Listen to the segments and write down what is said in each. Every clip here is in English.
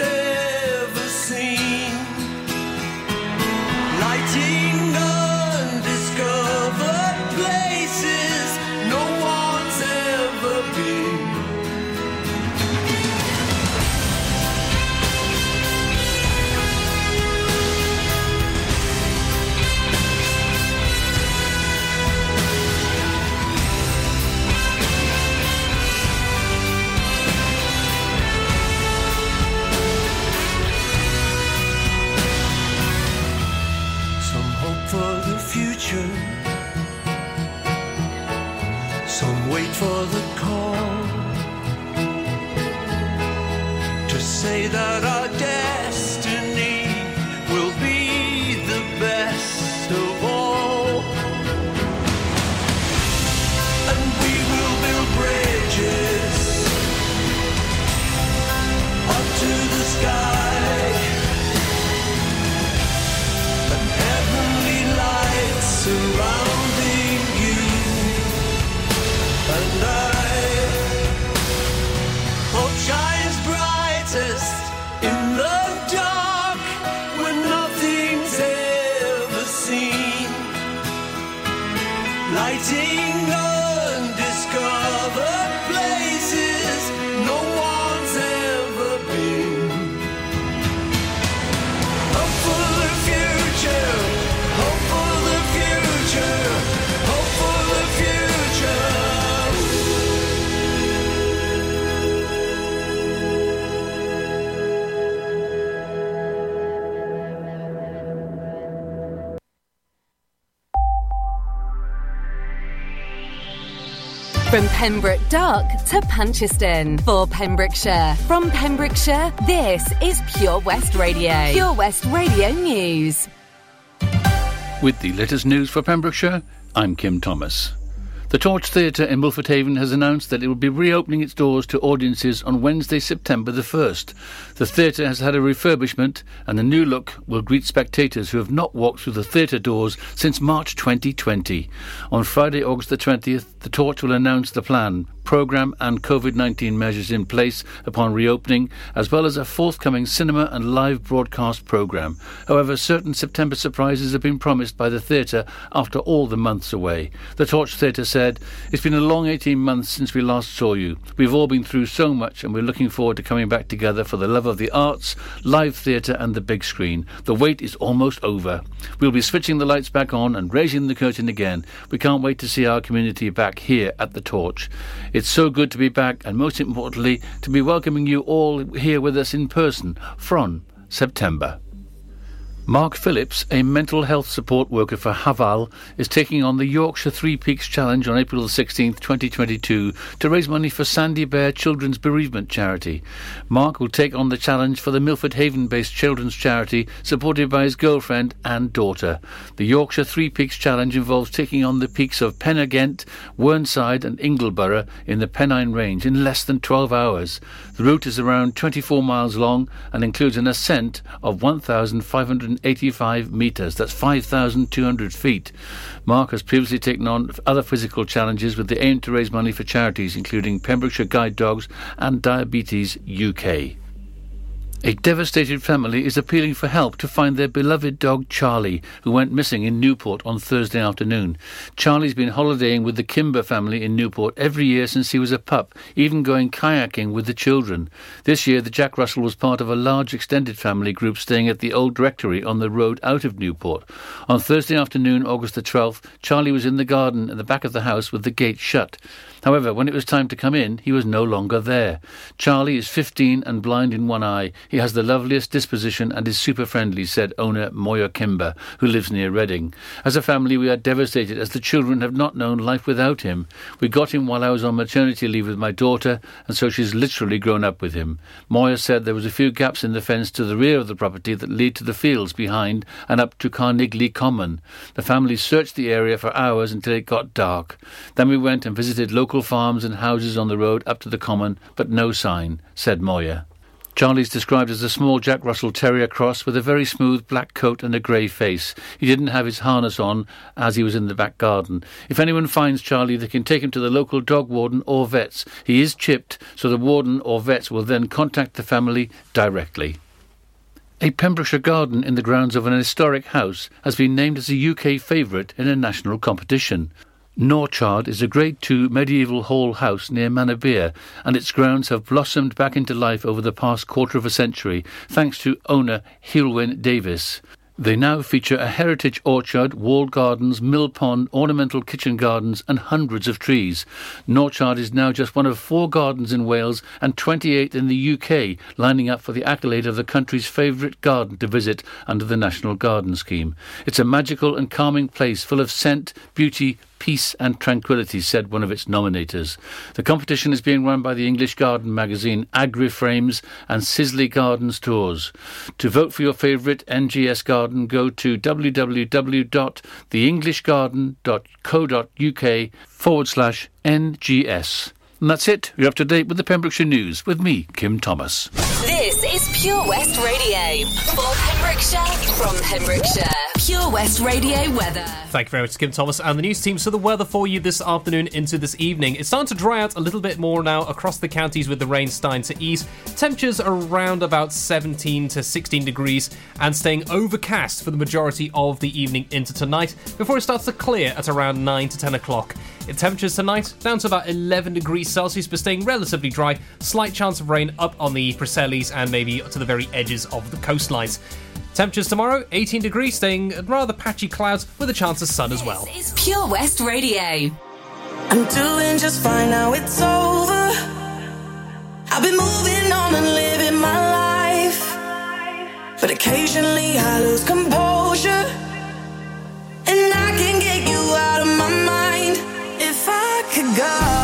one's From Pembroke Dock to Puncheston for Pembrokeshire. From Pembrokeshire, this is Pure West Radio. Pure West Radio News. With the latest news for Pembrokeshire, I'm Kim Thomas. The Torch Theatre in Milford Haven has announced that it will be reopening its doors to audiences on Wednesday, September the 1st. The theatre has had a refurbishment, and the new look will greet spectators who have not walked through the theatre doors since March 2020. On Friday, August the 20th, the Torch will announce the plan, programme, and COVID 19 measures in place upon reopening, as well as a forthcoming cinema and live broadcast programme. However, certain September surprises have been promised by the theatre after all the months away. The Torch Theatre said, It's been a long 18 months since we last saw you. We've all been through so much, and we're looking forward to coming back together for the love of the arts, live theatre, and the big screen. The wait is almost over. We'll be switching the lights back on and raising the curtain again. We can't wait to see our community back here at the Torch. It's so good to be back, and most importantly, to be welcoming you all here with us in person from September. Mark Phillips, a mental health support worker for Hafal, is taking on the Yorkshire Three Peaks Challenge on April 16, 2022, to raise money for Sandy Bear Children's Bereavement Charity. Mark will take on the challenge for the Milford Haven based children's charity, supported by his girlfriend and daughter. The Yorkshire Three Peaks Challenge involves taking on the peaks of Pen-y-ghent, Whernside, and Ingleborough in the Pennine Range in less than 12 hours. The route is around 24 miles long and includes an ascent of 1,585 metres. That's 5,200 feet. Mark has previously taken on other physical challenges with the aim to raise money for charities, including Pembrokeshire Guide Dogs and Diabetes UK. A devastated family is appealing for help to find their beloved dog Charlie, who went missing in Newport on Thursday afternoon. Charlie's been holidaying with the Kimber family in Newport every year since he was a pup, even going kayaking with the children. This year, the Jack Russell was part of a large extended family group staying at the Old rectory on the road out of Newport. On Thursday afternoon, August the 12th, Charlie was in the garden at the back of the house with the gate shut. However, when it was time to come in, he was no longer there. Charlie is 15 and blind in one eye. He has the loveliest disposition and is super friendly, said owner Moya Kimber, who lives near Reading. As a family, we are devastated as the children have not known life without him. We got him while I was on maternity leave with my daughter, and so she's literally grown up with him. Moya said there was a few gaps in the fence to the rear of the property that lead to the fields behind and up to Carningli Common. The family searched the area for hours until it got dark. Then we went and visited local farms and houses on the road up to the common, but no sign, said Moya. Charlie's described as a small Jack Russell Terrier cross with a very smooth black coat and a grey face. He didn't have his harness on as he was in the back garden. If anyone finds Charlie, they can take him to the local dog warden or vets. He is chipped, so the warden or vets will then contact the family directly. A Pembrokeshire garden in the grounds of an historic house has been named as a UK favourite in a national competition. Norchard is a Grade II medieval hall house near Manorbier, and its grounds have blossomed back into life over the past quarter of a century, thanks to owner Hilwyn Davis. They now feature a heritage orchard, walled gardens, mill pond, ornamental kitchen gardens, and hundreds of trees. Norchard is now just one of four gardens in Wales and 28 in the UK, lining up for the accolade of the country's favourite garden to visit under the National Garden Scheme. It's a magical and calming place full of scent, beauty, peace and tranquility, said one of its nominators. The competition is being run by the English garden magazine AgriFrames and Sisley Gardens Tours. To vote for your favourite NGS garden, go to www.theenglishgarden.co.uk forward slash NGS. And that's it. You're up to date with the Pembrokeshire News with me, Kim Thomas. This is Pure West Radio. For Pembrokeshire, from Pembrokeshire. Pure West Radio weather. Thank you very much, Kim Thomas and the news team. So the weather for you this afternoon into this evening. It's starting to dry out a little bit more now across the counties with the rain starting to ease. Temperatures around about 17 to 16 degrees and staying overcast for the majority of the evening into tonight before it starts to clear at around 9 to 10 o'clock. Temperatures tonight down to about 11 degrees Celsius, but staying relatively dry. Slight chance of rain up on the Preseli's and maybe to the very edges of the coastlines. Temperatures tomorrow 18 degrees, staying rather patchy clouds with a chance of sun as well. This is Pure West Radio. I'm doing just fine now it's over. I've been moving on and living my life. But occasionally I lose composure. And I can get you out of my mind. If I could go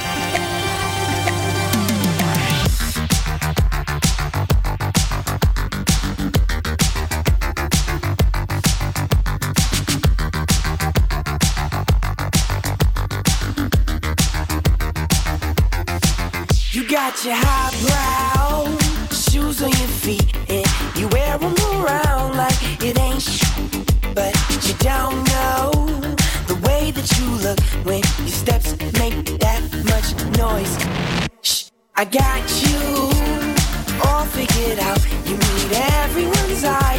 got your highbrow shoes on your feet and you wear them around like it ain't sh- but you don't know the way that you look when your steps make that much noise. Shh, I got you all figured out. You need everyone's eyes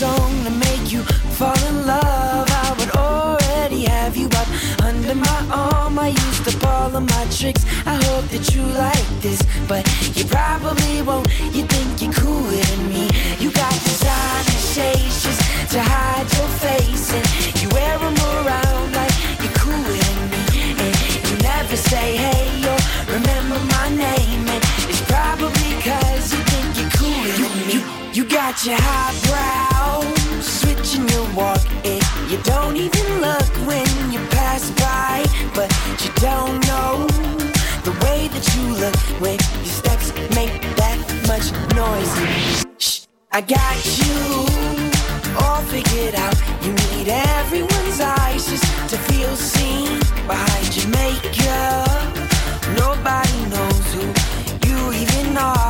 song to make you fall in love, I would already have you up under my arm. I used up all of my tricks. I hope that you like this, but you probably won't. You think you're cooler than me. You got designer shades just to hide your face, and your highbrow, switching your walk, and you don't even look when you pass by, but you don't know the way that you look when your steps make that much noise. Shh, I got you all figured out. You need everyone's eyes just to feel seen behind your makeup. Nobody knows who you even are.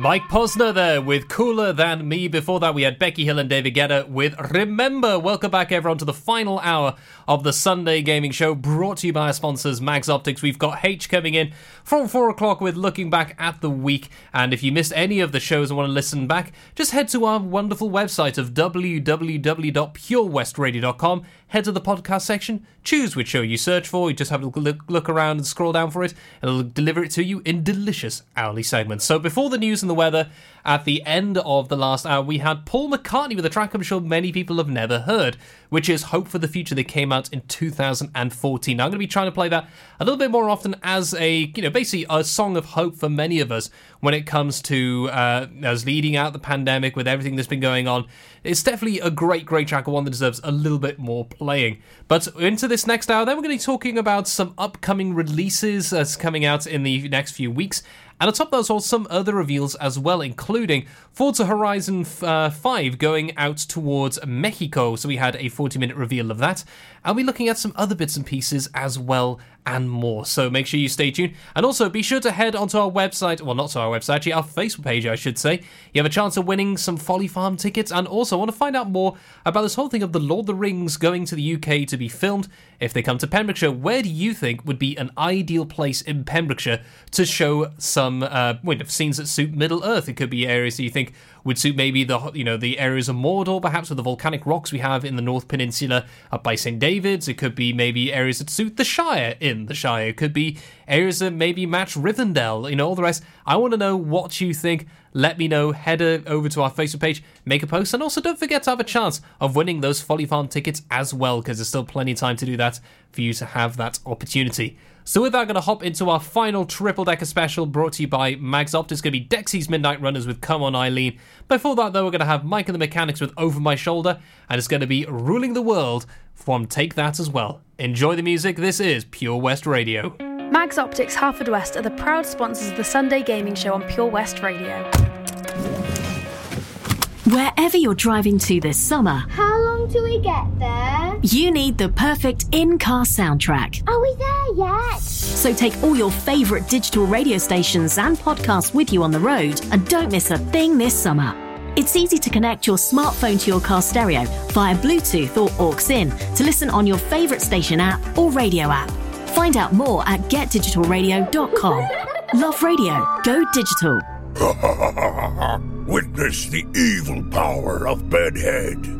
Mike Posner there with Cooler Than Me. Before that, we had Becky Hill and David Guetta with Remember. Welcome back, everyone, to the final hour of the Sunday Gaming Show brought to you by our sponsors, Mags Optics. We've got H coming in from 4 o'clock with Looking Back at the Week. And if you missed any of the shows and want to listen back, just head to our wonderful website of www.purewestradio.com. Head to the podcast section, choose which show you search for. You just have a look around and scroll down for it, and it'll deliver it to you in delicious hourly segments. So before the news and the weather, at the end of the last hour, we had Paul McCartney with a track I'm sure many people have never heard, which is Hope for the Future that came out in 2014. Now, I'm going to be trying to play that a little bit more often as a, you know, basically a song of hope for many of us when it comes to uh, us leading out the pandemic with everything that's been going on. It's definitely a great, great track, one that deserves a little bit more playing. But into this next hour, then we're going to be talking about some upcoming releases that's coming out in the next few weeks. And on top of those, also some other reveals as well, including Forza Horizon uh, 5 going out towards Mexico. So we had a 40 minute reveal of that. I'll be looking at some other bits and pieces as well and more. So make sure you stay tuned. And also be sure to head onto our website, well, not to our website, actually, our Facebook page, I should say. You have a chance of winning some Folly Farm tickets and also want to find out more about this whole thing of the Lord of the Rings going to the UK to be filmed. If they come to Pembrokeshire, where do you think would be an ideal place in Pembrokeshire to show some uh, scenes that suit Middle Earth? It could be areas that you think would suit maybe the you know the areas of Mordor, perhaps with the volcanic rocks we have in the North Peninsula up by St David's. It could be maybe areas that suit the Shire in the Shire. It could be areas that maybe match Rivendell. You know all the rest. I want to know what you think. Let me know. Head over to our Facebook page, make a post, and also don't forget to have a chance of winning those Folly Farm tickets as well, because there's still plenty of time to do that for you to have that opportunity. So with that, I'm going to hop into our final triple decker special brought to you by Mags Opt. It's going to be Dexy's Midnight Runners with Come On Eileen. Before that, though, we're going to have Mike and the Mechanics with Over My Shoulder, and it's going to be Ruling the World from Take That as well. Enjoy the music. This is Pure West Radio. Mags Optics Harford West are the proud sponsors of the Sunday Gaming Show on Pure West Radio. Wherever you're driving to this summer, How long till we get there? you need the perfect in car soundtrack. Are we there yet? So take all your favourite digital radio stations and podcasts with you on the road and don't miss a thing this summer. It's easy to connect your smartphone to your car stereo via Bluetooth or aux in to listen on your favourite station app or radio app. Find out more at getdigitalradio.com. Love radio. Go digital. Witness the evil power of Bedhead.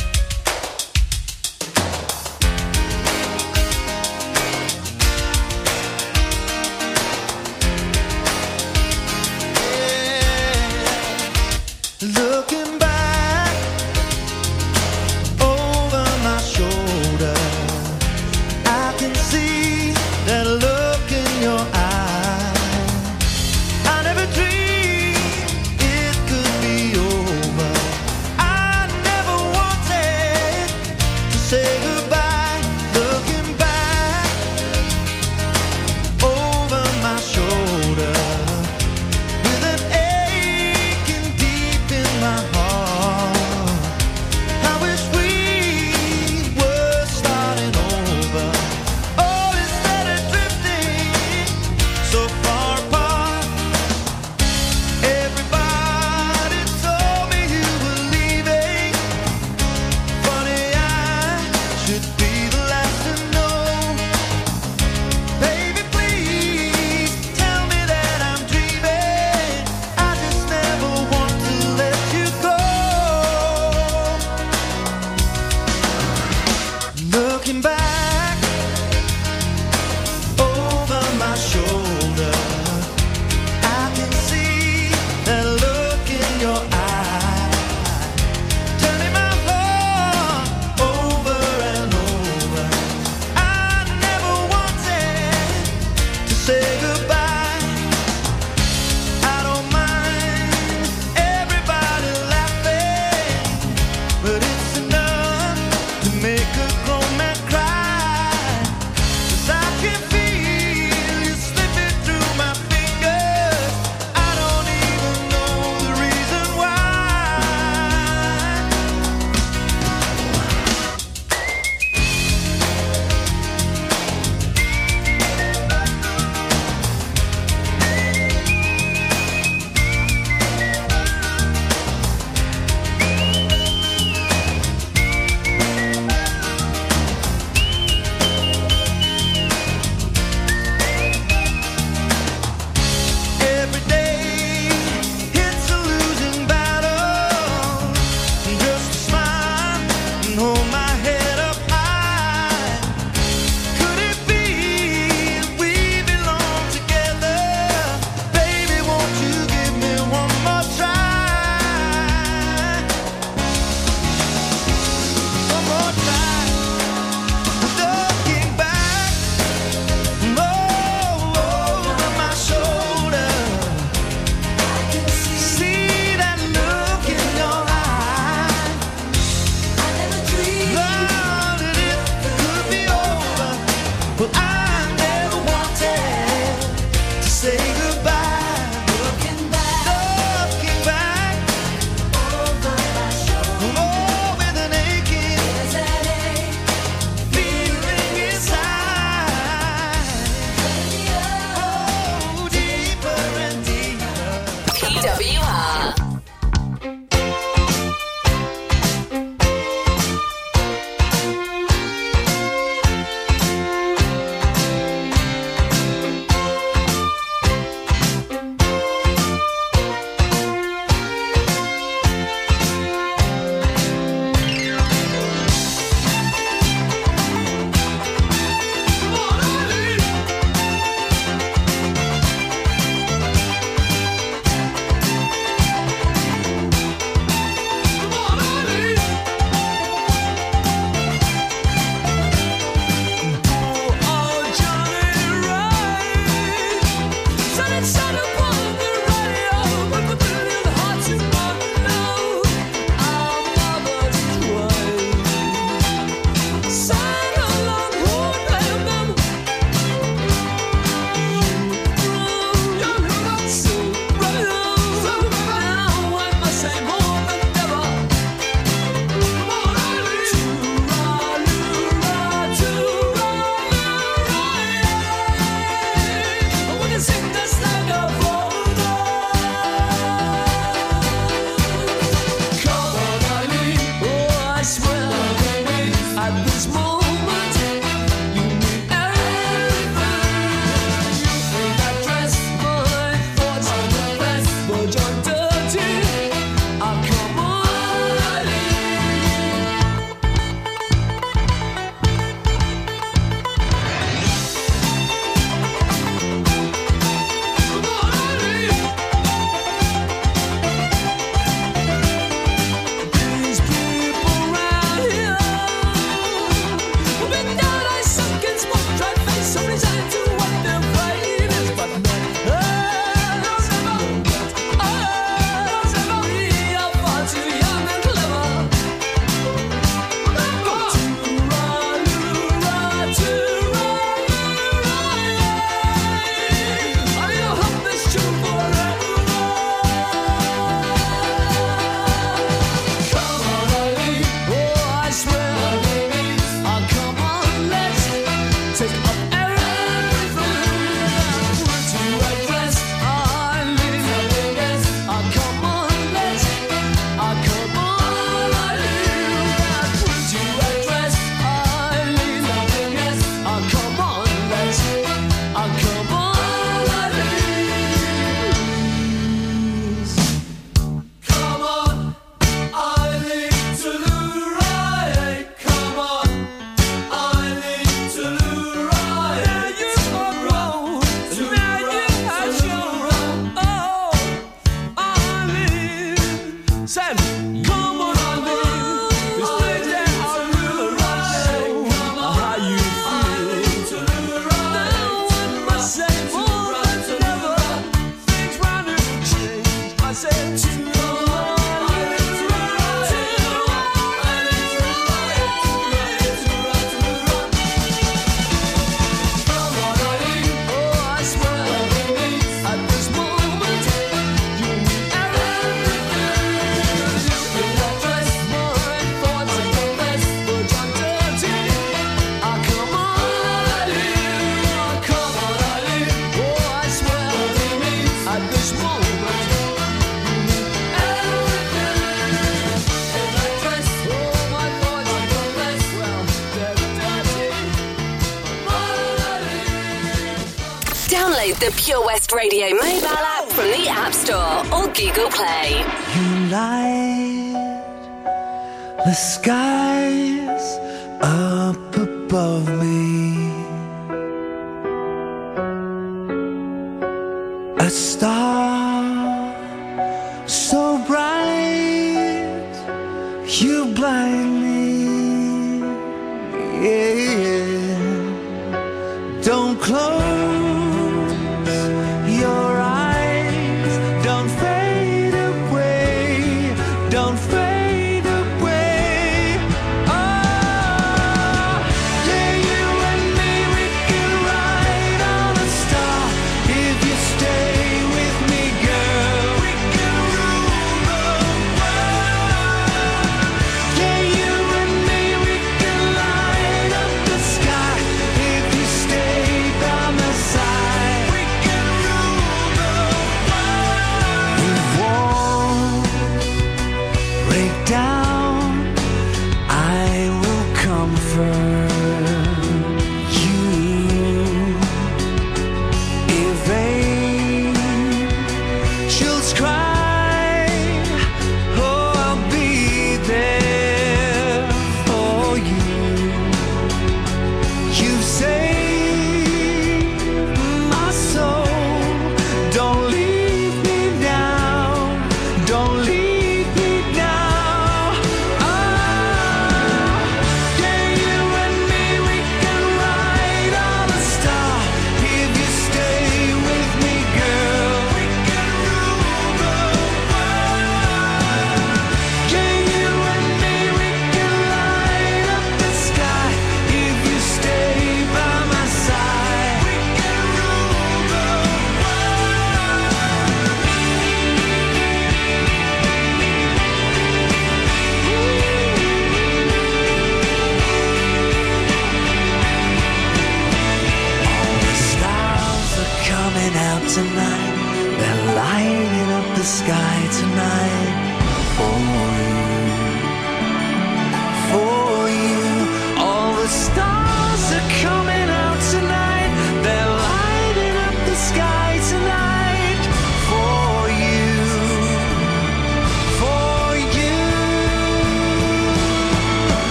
Up above me.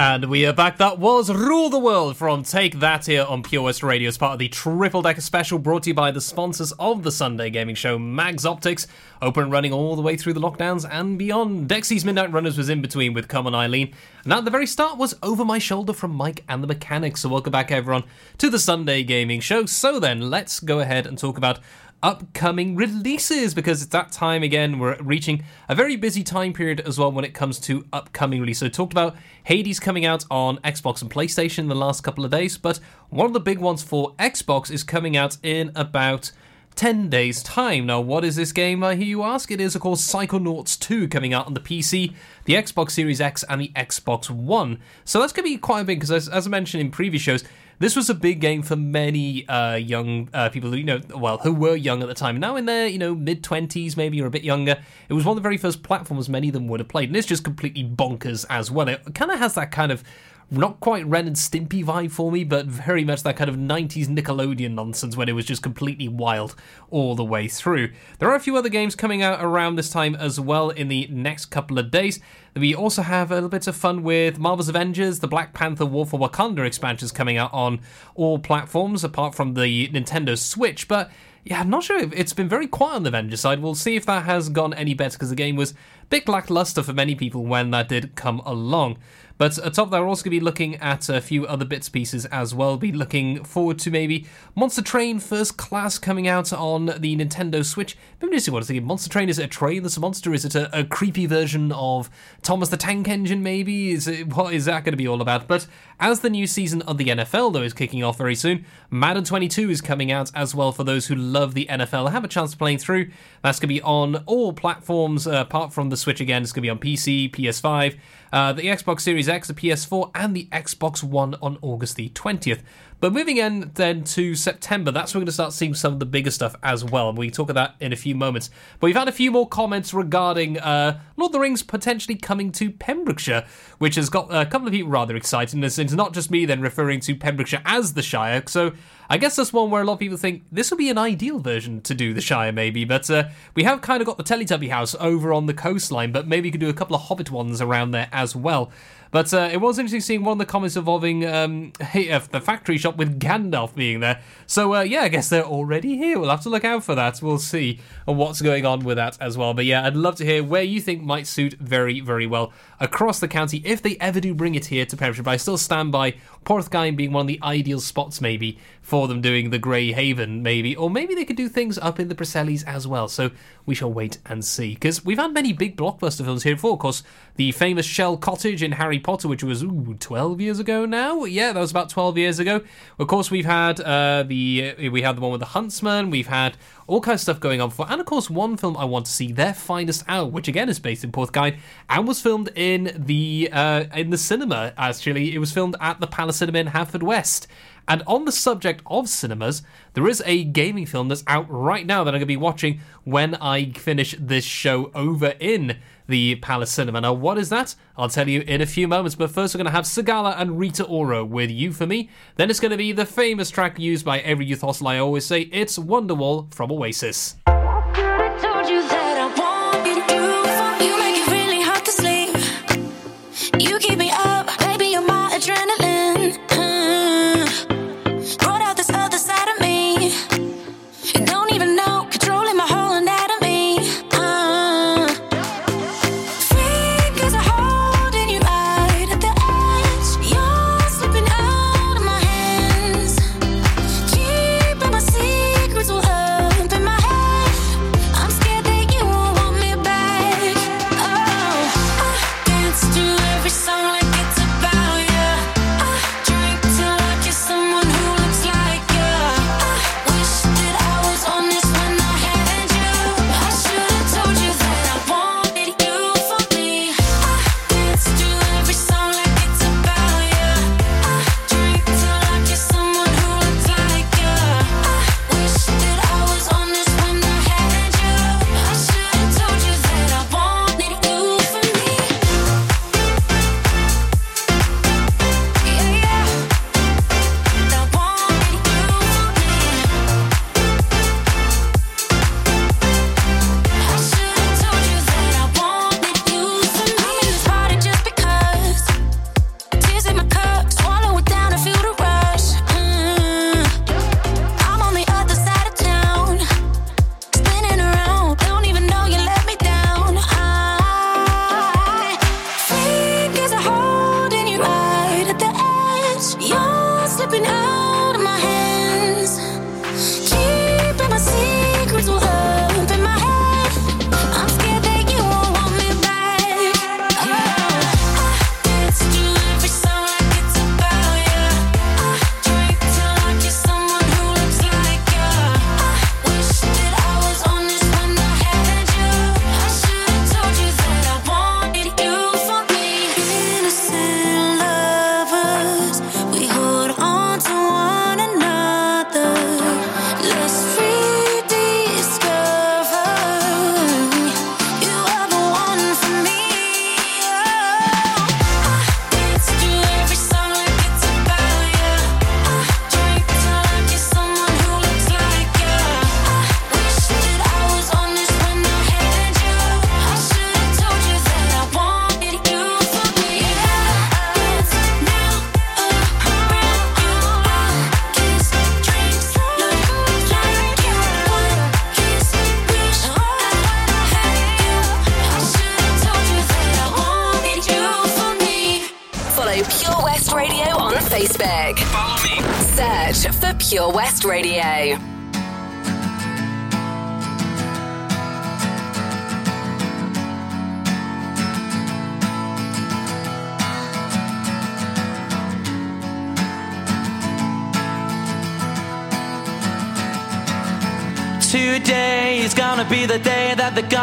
And we are back. That was Rule the World from Take That here on Pure West Radio as part of the Triple Decker Special brought to you by the sponsors of the Sunday gaming show, Mags Optics, open and running all the way through the lockdowns and beyond. Dexy's Midnight Runners was in between with Come On Eileen. And at the very start was Over My Shoulder from Mike and the Mechanics. So welcome back, everyone, to the Sunday gaming show. So then, let's go ahead and talk about upcoming releases because it's that time again. We're reaching a very busy time period as well when it comes to upcoming release. So, talked about Hades coming out on Xbox and PlayStation the last couple of days, but one of the big ones for Xbox is coming out in about 10 days' time. Now, what is this game, I hear you ask? It is, of course, Psychonauts 2 coming out on the PC, the Xbox Series X, and the Xbox One. So that's going to be quite a big because, as, as I mentioned in previous shows, this was a big game for many uh, young uh, people, who, you know, well, who were young at the time. Now in their, you know, mid twenties, maybe or a bit younger, it was one of the very first platforms many of them would have played, and it's just completely bonkers as well. It kind of has that kind of not quite Ren and Stimpy vibe for me, but very much that kind of 90s Nickelodeon nonsense when it was just completely wild all the way through. There are a few other games coming out around this time as well in the next couple of days. We also have a little bit of fun with Marvel's Avengers, the Black Panther War for Wakanda expansions coming out on all platforms apart from the Nintendo Switch, but yeah, I'm not sure. if It's been very quiet on the Avengers side. We'll see if that has gone any better because the game was a bit lackluster for many people when that did come along. But atop that, we're also going to be looking at a few other bits pieces as well. Be looking forward to maybe Monster Train First Class coming out on the Nintendo Switch. Maybe see what I thinking. Monster Train is it a train that's a monster? Is it a, a creepy version of Thomas the Tank Engine? Maybe is it what is that going to be all about? But as the new season of the NFL though is kicking off very soon, Madden 22 is coming out as well for those who love the NFL. Have a chance of playing through. That's going to be on all platforms uh, apart from the Switch again. It's going to be on PC, PS5 uh, the Xbox Series X, the PS4, and the Xbox One on August the 20th. But moving in then to September, that's when we're going to start seeing some of the bigger stuff as well. And we can talk about that in a few moments. But we've had a few more comments regarding uh, Lord of the Rings potentially coming to Pembrokeshire, which has got a couple of people rather excited. And it's it's not just me then referring to Pembrokeshire as the Shire. So I guess that's one where a lot of people think this would be an ideal version to do the Shire, maybe. But uh, we have kind of got the Teletubby house over on the coastline, but maybe you could do a couple of Hobbit ones around there as well. But uh, it was interesting seeing one of the comments involving um, uh, the factory shop with Gandalf being there. So uh, yeah, I guess they're already here. We'll have to look out for that. We'll see what's going on with that as well. But yeah, I'd love to hear where you think might suit very, very well across the county if they ever do bring it here to Pembrokeshire. But I still stand by Porthgain being one of the ideal spots maybe for them doing the Grey Haven maybe, or maybe they could do things up in the Presellies as well. So we shall wait and see because we've had many big blockbuster films here before. Of course, the famous Shell Cottage in Harry Potter, which was ooh, 12 years ago now. Yeah, that was about 12 years ago. Of course, we've had uh, the we had the one with the Huntsman. We've had all kinds of stuff going on for, and of course, one film I want to see, Their Finest Hour, which again is based in Porthgain and was filmed in the uh, in the cinema. Actually, it was filmed at the Palace Cinema in Haverfordwest. And on the subject of cinemas, there is a gaming film that's out right now that I'm going to be watching when I finish this show over in the Palace Cinema. Now, what is that? I'll tell you in a few moments, but first we're going to have Sigala and Rita Ora with You For Me. Then it's going to be the famous track used by every youth hostel I always say, it's Wonderwall from Oasis.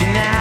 You now.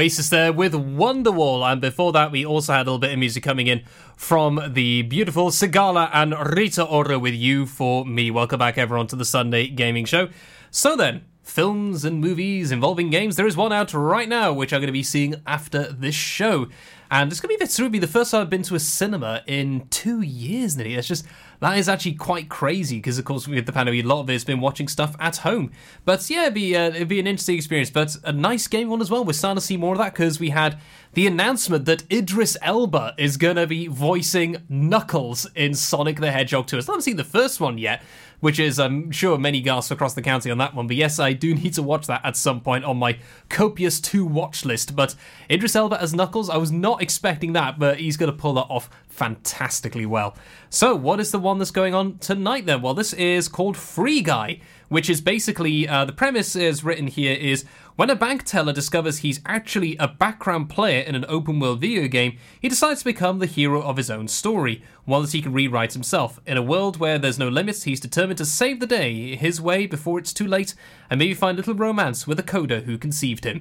Oasis there with Wonderwall, and before that, we also had a little bit of music coming in from the beautiful Sigala and Rita Ora with You for Me. Welcome back, everyone, to the Sunday Gaming Show. So then, films and movies involving games. There is one out right now, which I'm going to be seeing after this show. And it's going to be this will be the first time I've been to a cinema in two years nearly. That's just that is actually quite crazy because of course with the pandemic, a lot of it's been watching stuff at home. But yeah, it'd be uh, it'd be an interesting experience. But a nice game one as well. We're starting to see more of that because we had the announcement that Idris Elba is going to be voicing Knuckles in Sonic the Hedgehog 2. I still haven't seen the first one yet. which is, I'm sure, many gasps across the county on that one. But yes, I do need to watch that at some point on my copious to watch list. But Idris Elba as Knuckles, I was not expecting that, but he's going to pull that off fantastically well. So, what is the one that's going on tonight then? Well, this is called Free Guy, which is basically uh, the premise is written here is when a bank teller discovers he's actually a background player in an open world video game, he decides to become the hero of his own story, one that he can rewrite himself. In a world where there's no limits, he's determined to save the day his way before it's too late, and maybe find a little romance with a coder who conceived him.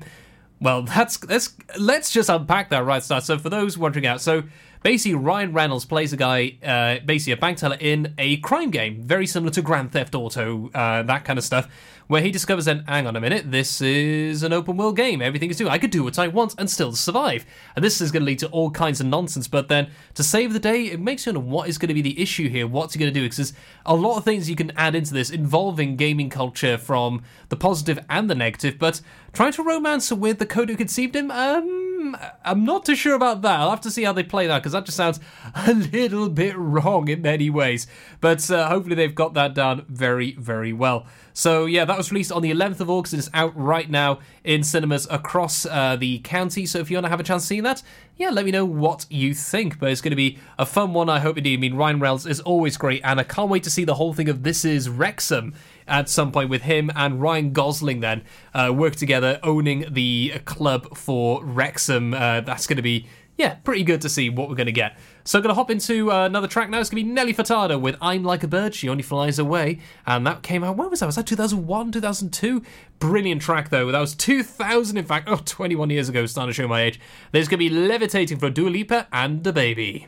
Well, that's let's let's just unpack that right start. So for those wondering out, so basically Ryan Reynolds plays a guy, uh, basically a bank teller in a crime game, very similar to Grand Theft Auto, uh, that kind of stuff, where he discovers then, hang on a minute, this is an open world game. Everything is doing. I could do what I want and still survive. And this is going to lead to all kinds of nonsense. But then to save the day, it makes you wonder what is going to be the issue here. What's he going to do? Because there's a lot of things you can add into this involving gaming culture from the positive and the negative. But trying to romance with the code who conceived him, um, I'm not too sure about that. I'll have to see how they play that because that just sounds a little bit wrong in many ways. But uh, hopefully they've got that done very, very well. So yeah, that was released on the 11th of August and it's out right now in cinemas across uh, the county. So if you want to have a chance seeing that, yeah, let me know what you think. But it's going to be a fun one, I hope indeed. I mean, Ryan Reynolds is always great, and I can't wait to see the whole thing of This Is Wrexham at some point with him and Ryan Gosling then uh, work together owning the club for Wrexham. Uh, that's going to be yeah, pretty good to see what we're going to get. So going to hop into uh, another track now. It's going to be Nelly Furtado with I'm Like a Bird, She Only Flies Away. And that came out, when was that? Was that 2001, 2002? Brilliant track, though. That was 2000, in fact. Oh, 21 years ago, starting to show my age. There's going to be Levitating for Dua Lipa and DaBaby.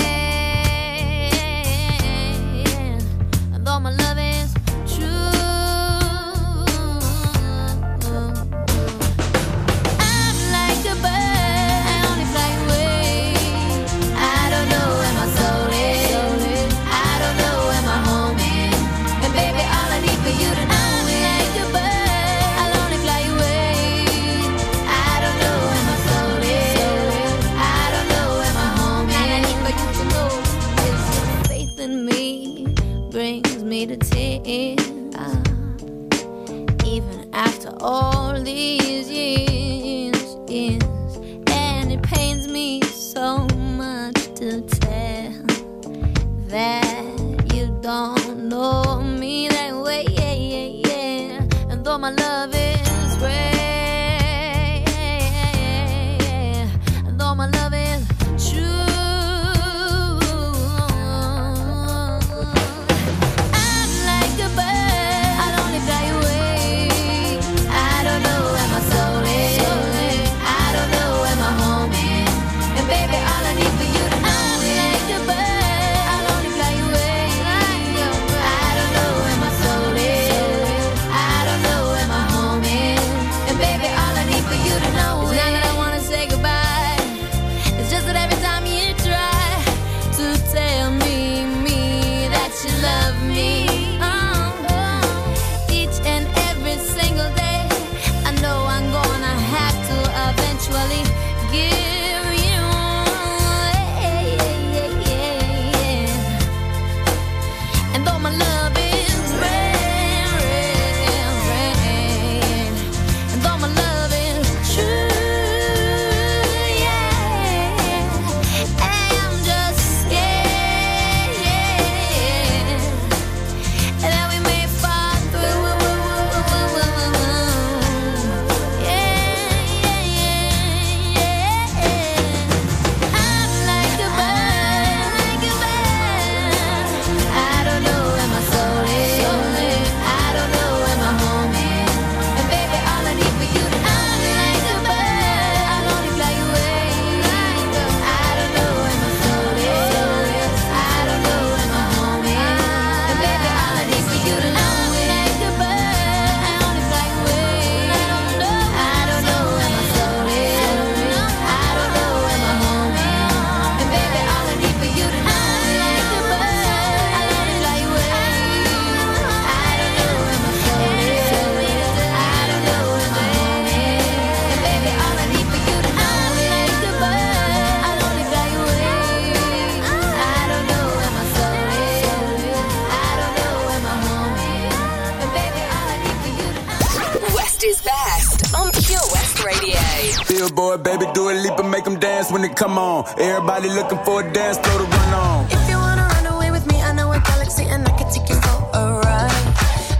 Billboard, baby, Dua Lipa and make them dance when they come on. Everybody looking for a dance floor to run on. If you wanna run away with me, I know a galaxy and I can take you for a ride.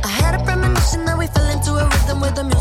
I had a premonition that we fell into a rhythm where the music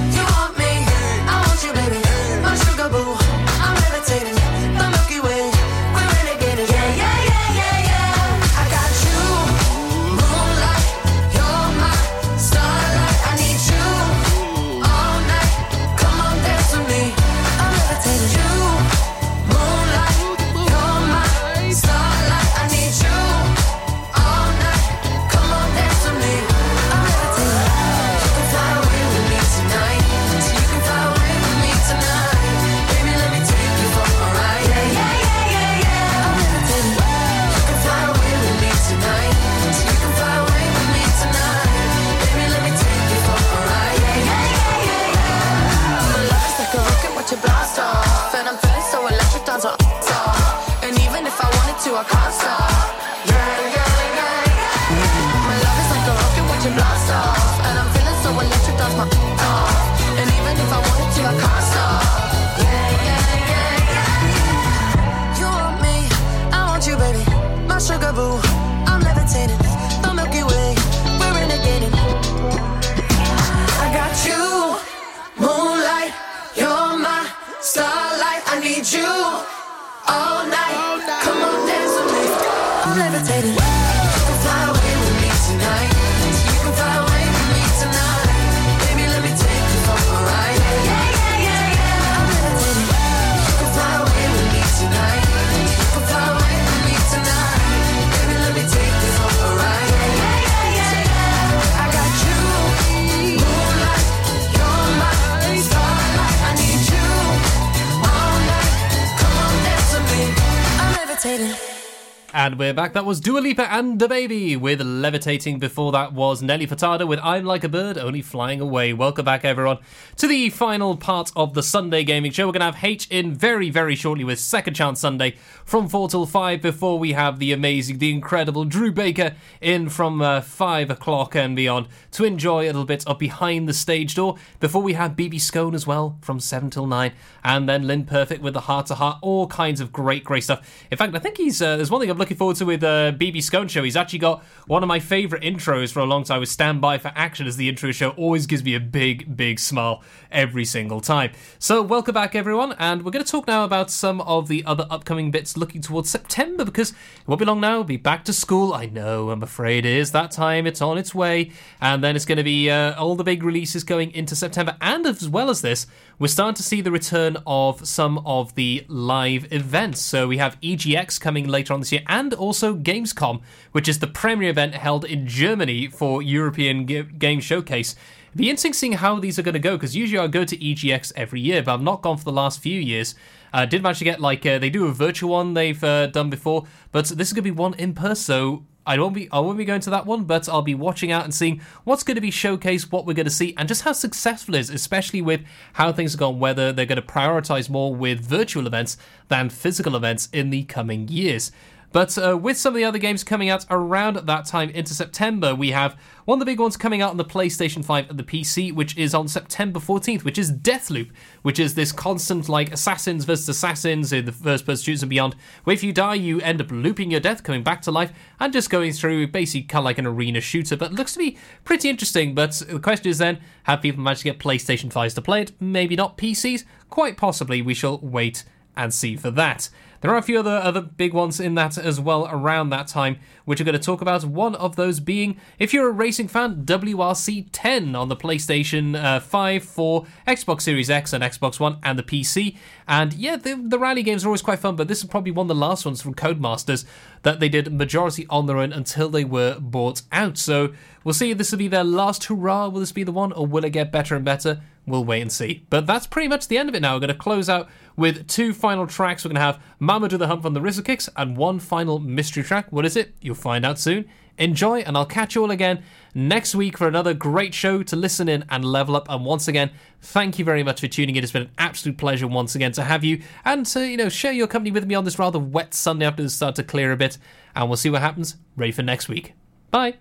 Back. That was Dua Lipa and DaBaby with Levitating. Before that was Nelly Furtado with I'm Like a Bird, Only Flying Away. Welcome back, everyone, to the final part of the Sunday Gaming Show. We're going to have H in very, very shortly with Second Chance Sunday from 4 till 5 before we have the amazing, the incredible Drew Baker in from uh, 5 o'clock and beyond to enjoy a little bit of Behind the Stage Door before we have BB Scone as well from 7 till 9 and then Lynn Perfect with the Heart to Heart. All kinds of great, great stuff. In fact, I think he's, uh, there's one thing I'm looking forward to with uh, BB Scone Show. He's actually got one of my favourite intros for a long time with Stand By for Action as the intro show. Always gives me a big, big smile every single time. So, welcome back, everyone. And we're going to talk now about some of the other upcoming bits looking towards September because it won't be long now. We'll be back to school. I know, I'm afraid it is that time. It's on its way. And then it's going to be uh, all the big releases going into September. And as well as this, we're starting to see the return of some of the live events. So we have EGX coming later on this year and also Gamescom, which is the premier event held in Germany for European Game Showcase. It'd be interesting seeing how these are going to go because usually I go to EGX every year, but I've not gone for the last few years. I uh, did manage to get like uh, they do a virtual one they've uh, done before, but this is going to be one in person. So I won't be I won't be going to that one, but I'll be watching out and seeing what's going to be showcased, what we're going to see, and just how successful it is, especially with how things have gone. Whether they're going to prioritize more with virtual events than physical events in the coming years. But uh, with some of the other games coming out around that time into September, we have one of the big ones coming out on the PlayStation 5 and the PC, which is on September 14th, which is Deathloop, which is this constant like assassins versus assassins in the first person shooters and beyond, where if you die, you end up looping your death, coming back to life, and just going through basically kind of like an arena shooter. But looks to be pretty interesting. But the question is then, have people managed to get PlayStation 5s to play it? Maybe not PCs. Quite possibly. We shall wait and see for that. There are a few other other big ones in that as well around that time, which we're going to talk about. One of those being, if you're a racing fan, WRC 10 on the PlayStation uh, 5 for Xbox Series X and Xbox One and the PC. And yeah, the, the rally games are always quite fun, but this is probably one of the last ones from Codemasters that they did majority on their own until they were bought out. So we'll see if this will be their last hurrah. Will this be the one, or will it get better and better? We'll wait and see. But that's pretty much the end of it now. We're going to close out with two final tracks. We're going to have Mama Do the Hump from the Rizzle Kicks and one final mystery track. What is it? You'll find out soon. Enjoy, and I'll catch you all again next week for another great show to listen in and level up. And once again, thank you very much for tuning in. It's been an absolute pleasure once again to have you and to, you know, share your company with me on this rather wet Sunday after it start to clear a bit. And we'll see what happens. Ready for next week. Bye.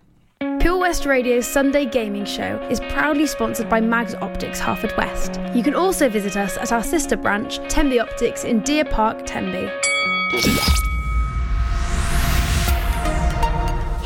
Pure West Radio's Sunday Gaming Show is proudly sponsored by Mags Optics Harford West. You can also visit us at our sister branch, Tenby Optics in Deer Park, Tenby.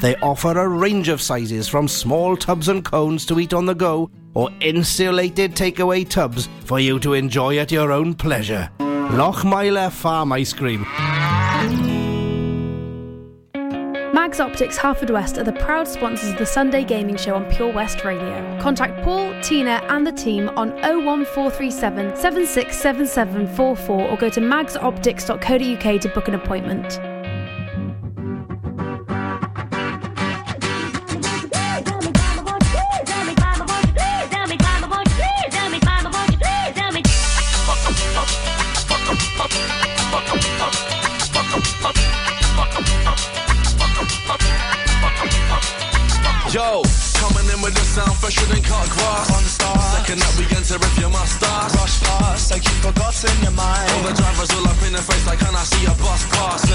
They offer a range of sizes from small tubs and cones to eat on the go or insulated takeaway tubs for you to enjoy at your own pleasure. Lochmeyler Farm Ice Cream. Mags Optics Harford West are the proud sponsors of the Sunday Gaming Show on Pure West Radio. Contact Paul, Tina, and the team on 01437 767744 or go to magsoptics.co.uk to book an appointment. Yo, coming in with the sound fresher than cut grass. On the star, second up we enter if you must start. Rush past, like you forgotten your mind. All the drivers all up in the face, like can I see a bus pass?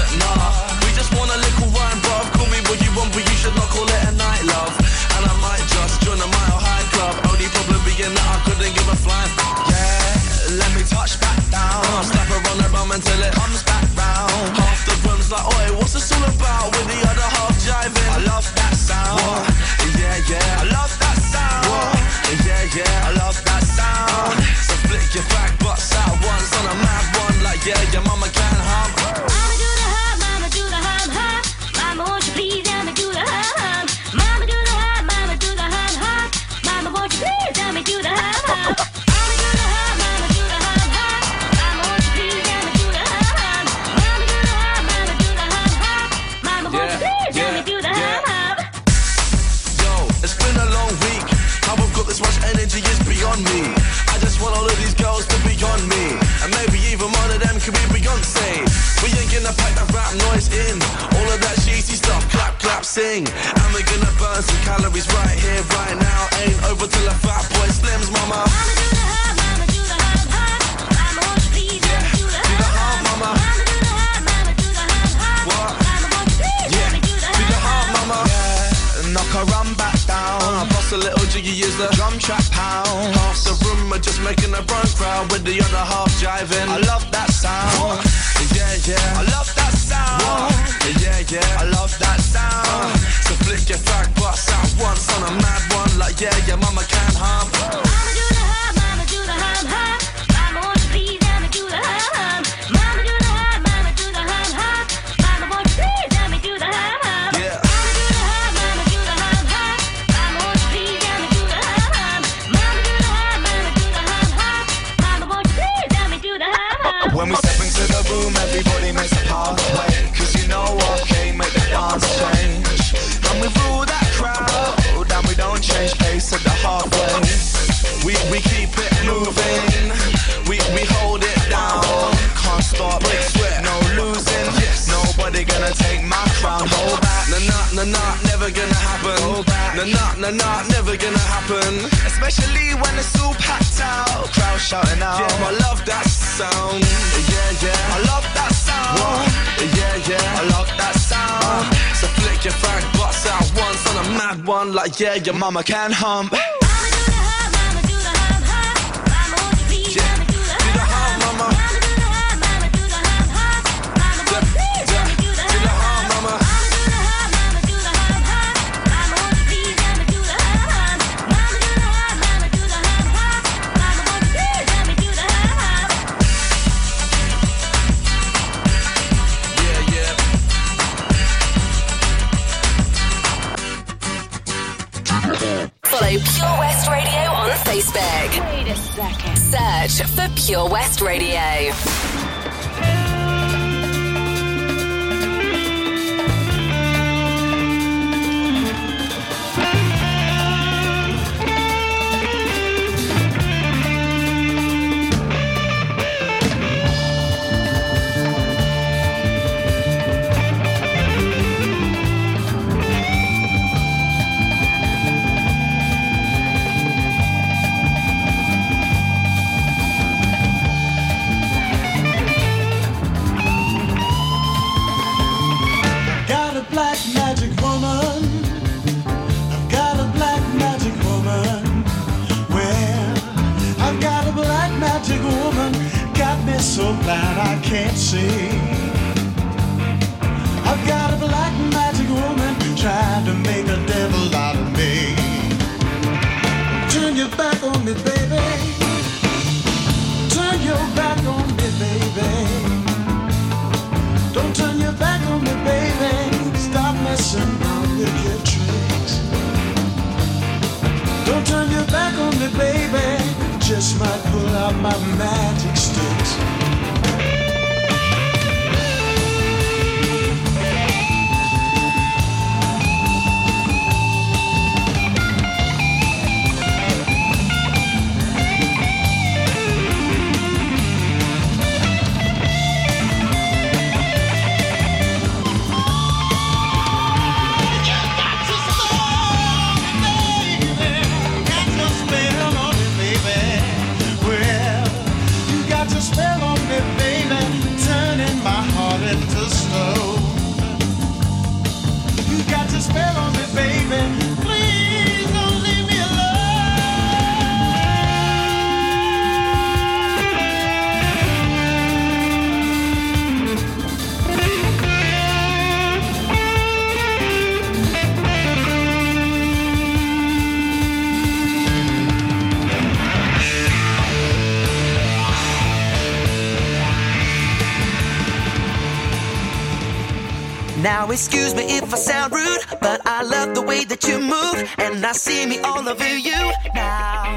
Nah nah nah nah, never gonna happen. especially when it's all packed out. Crowd shouting out. Yeah, I love that sound. Yeah yeah. I love that sound. Yeah yeah. I love that sound. Uh. So flick your fag bust out once on a mad one, like yeah, your mama Can hump. Do the hump, mama. Do Search for Pure West Radio. Black magic woman. I've got a black magic woman. Well, I've got a black magic woman. Got me so blind I can't see. I've got a black magic woman trying to make a devil out of baby. Just might pull out my magic sticks. Now excuse me if I sound rude, but I love the way that you move, and I see me all over you now.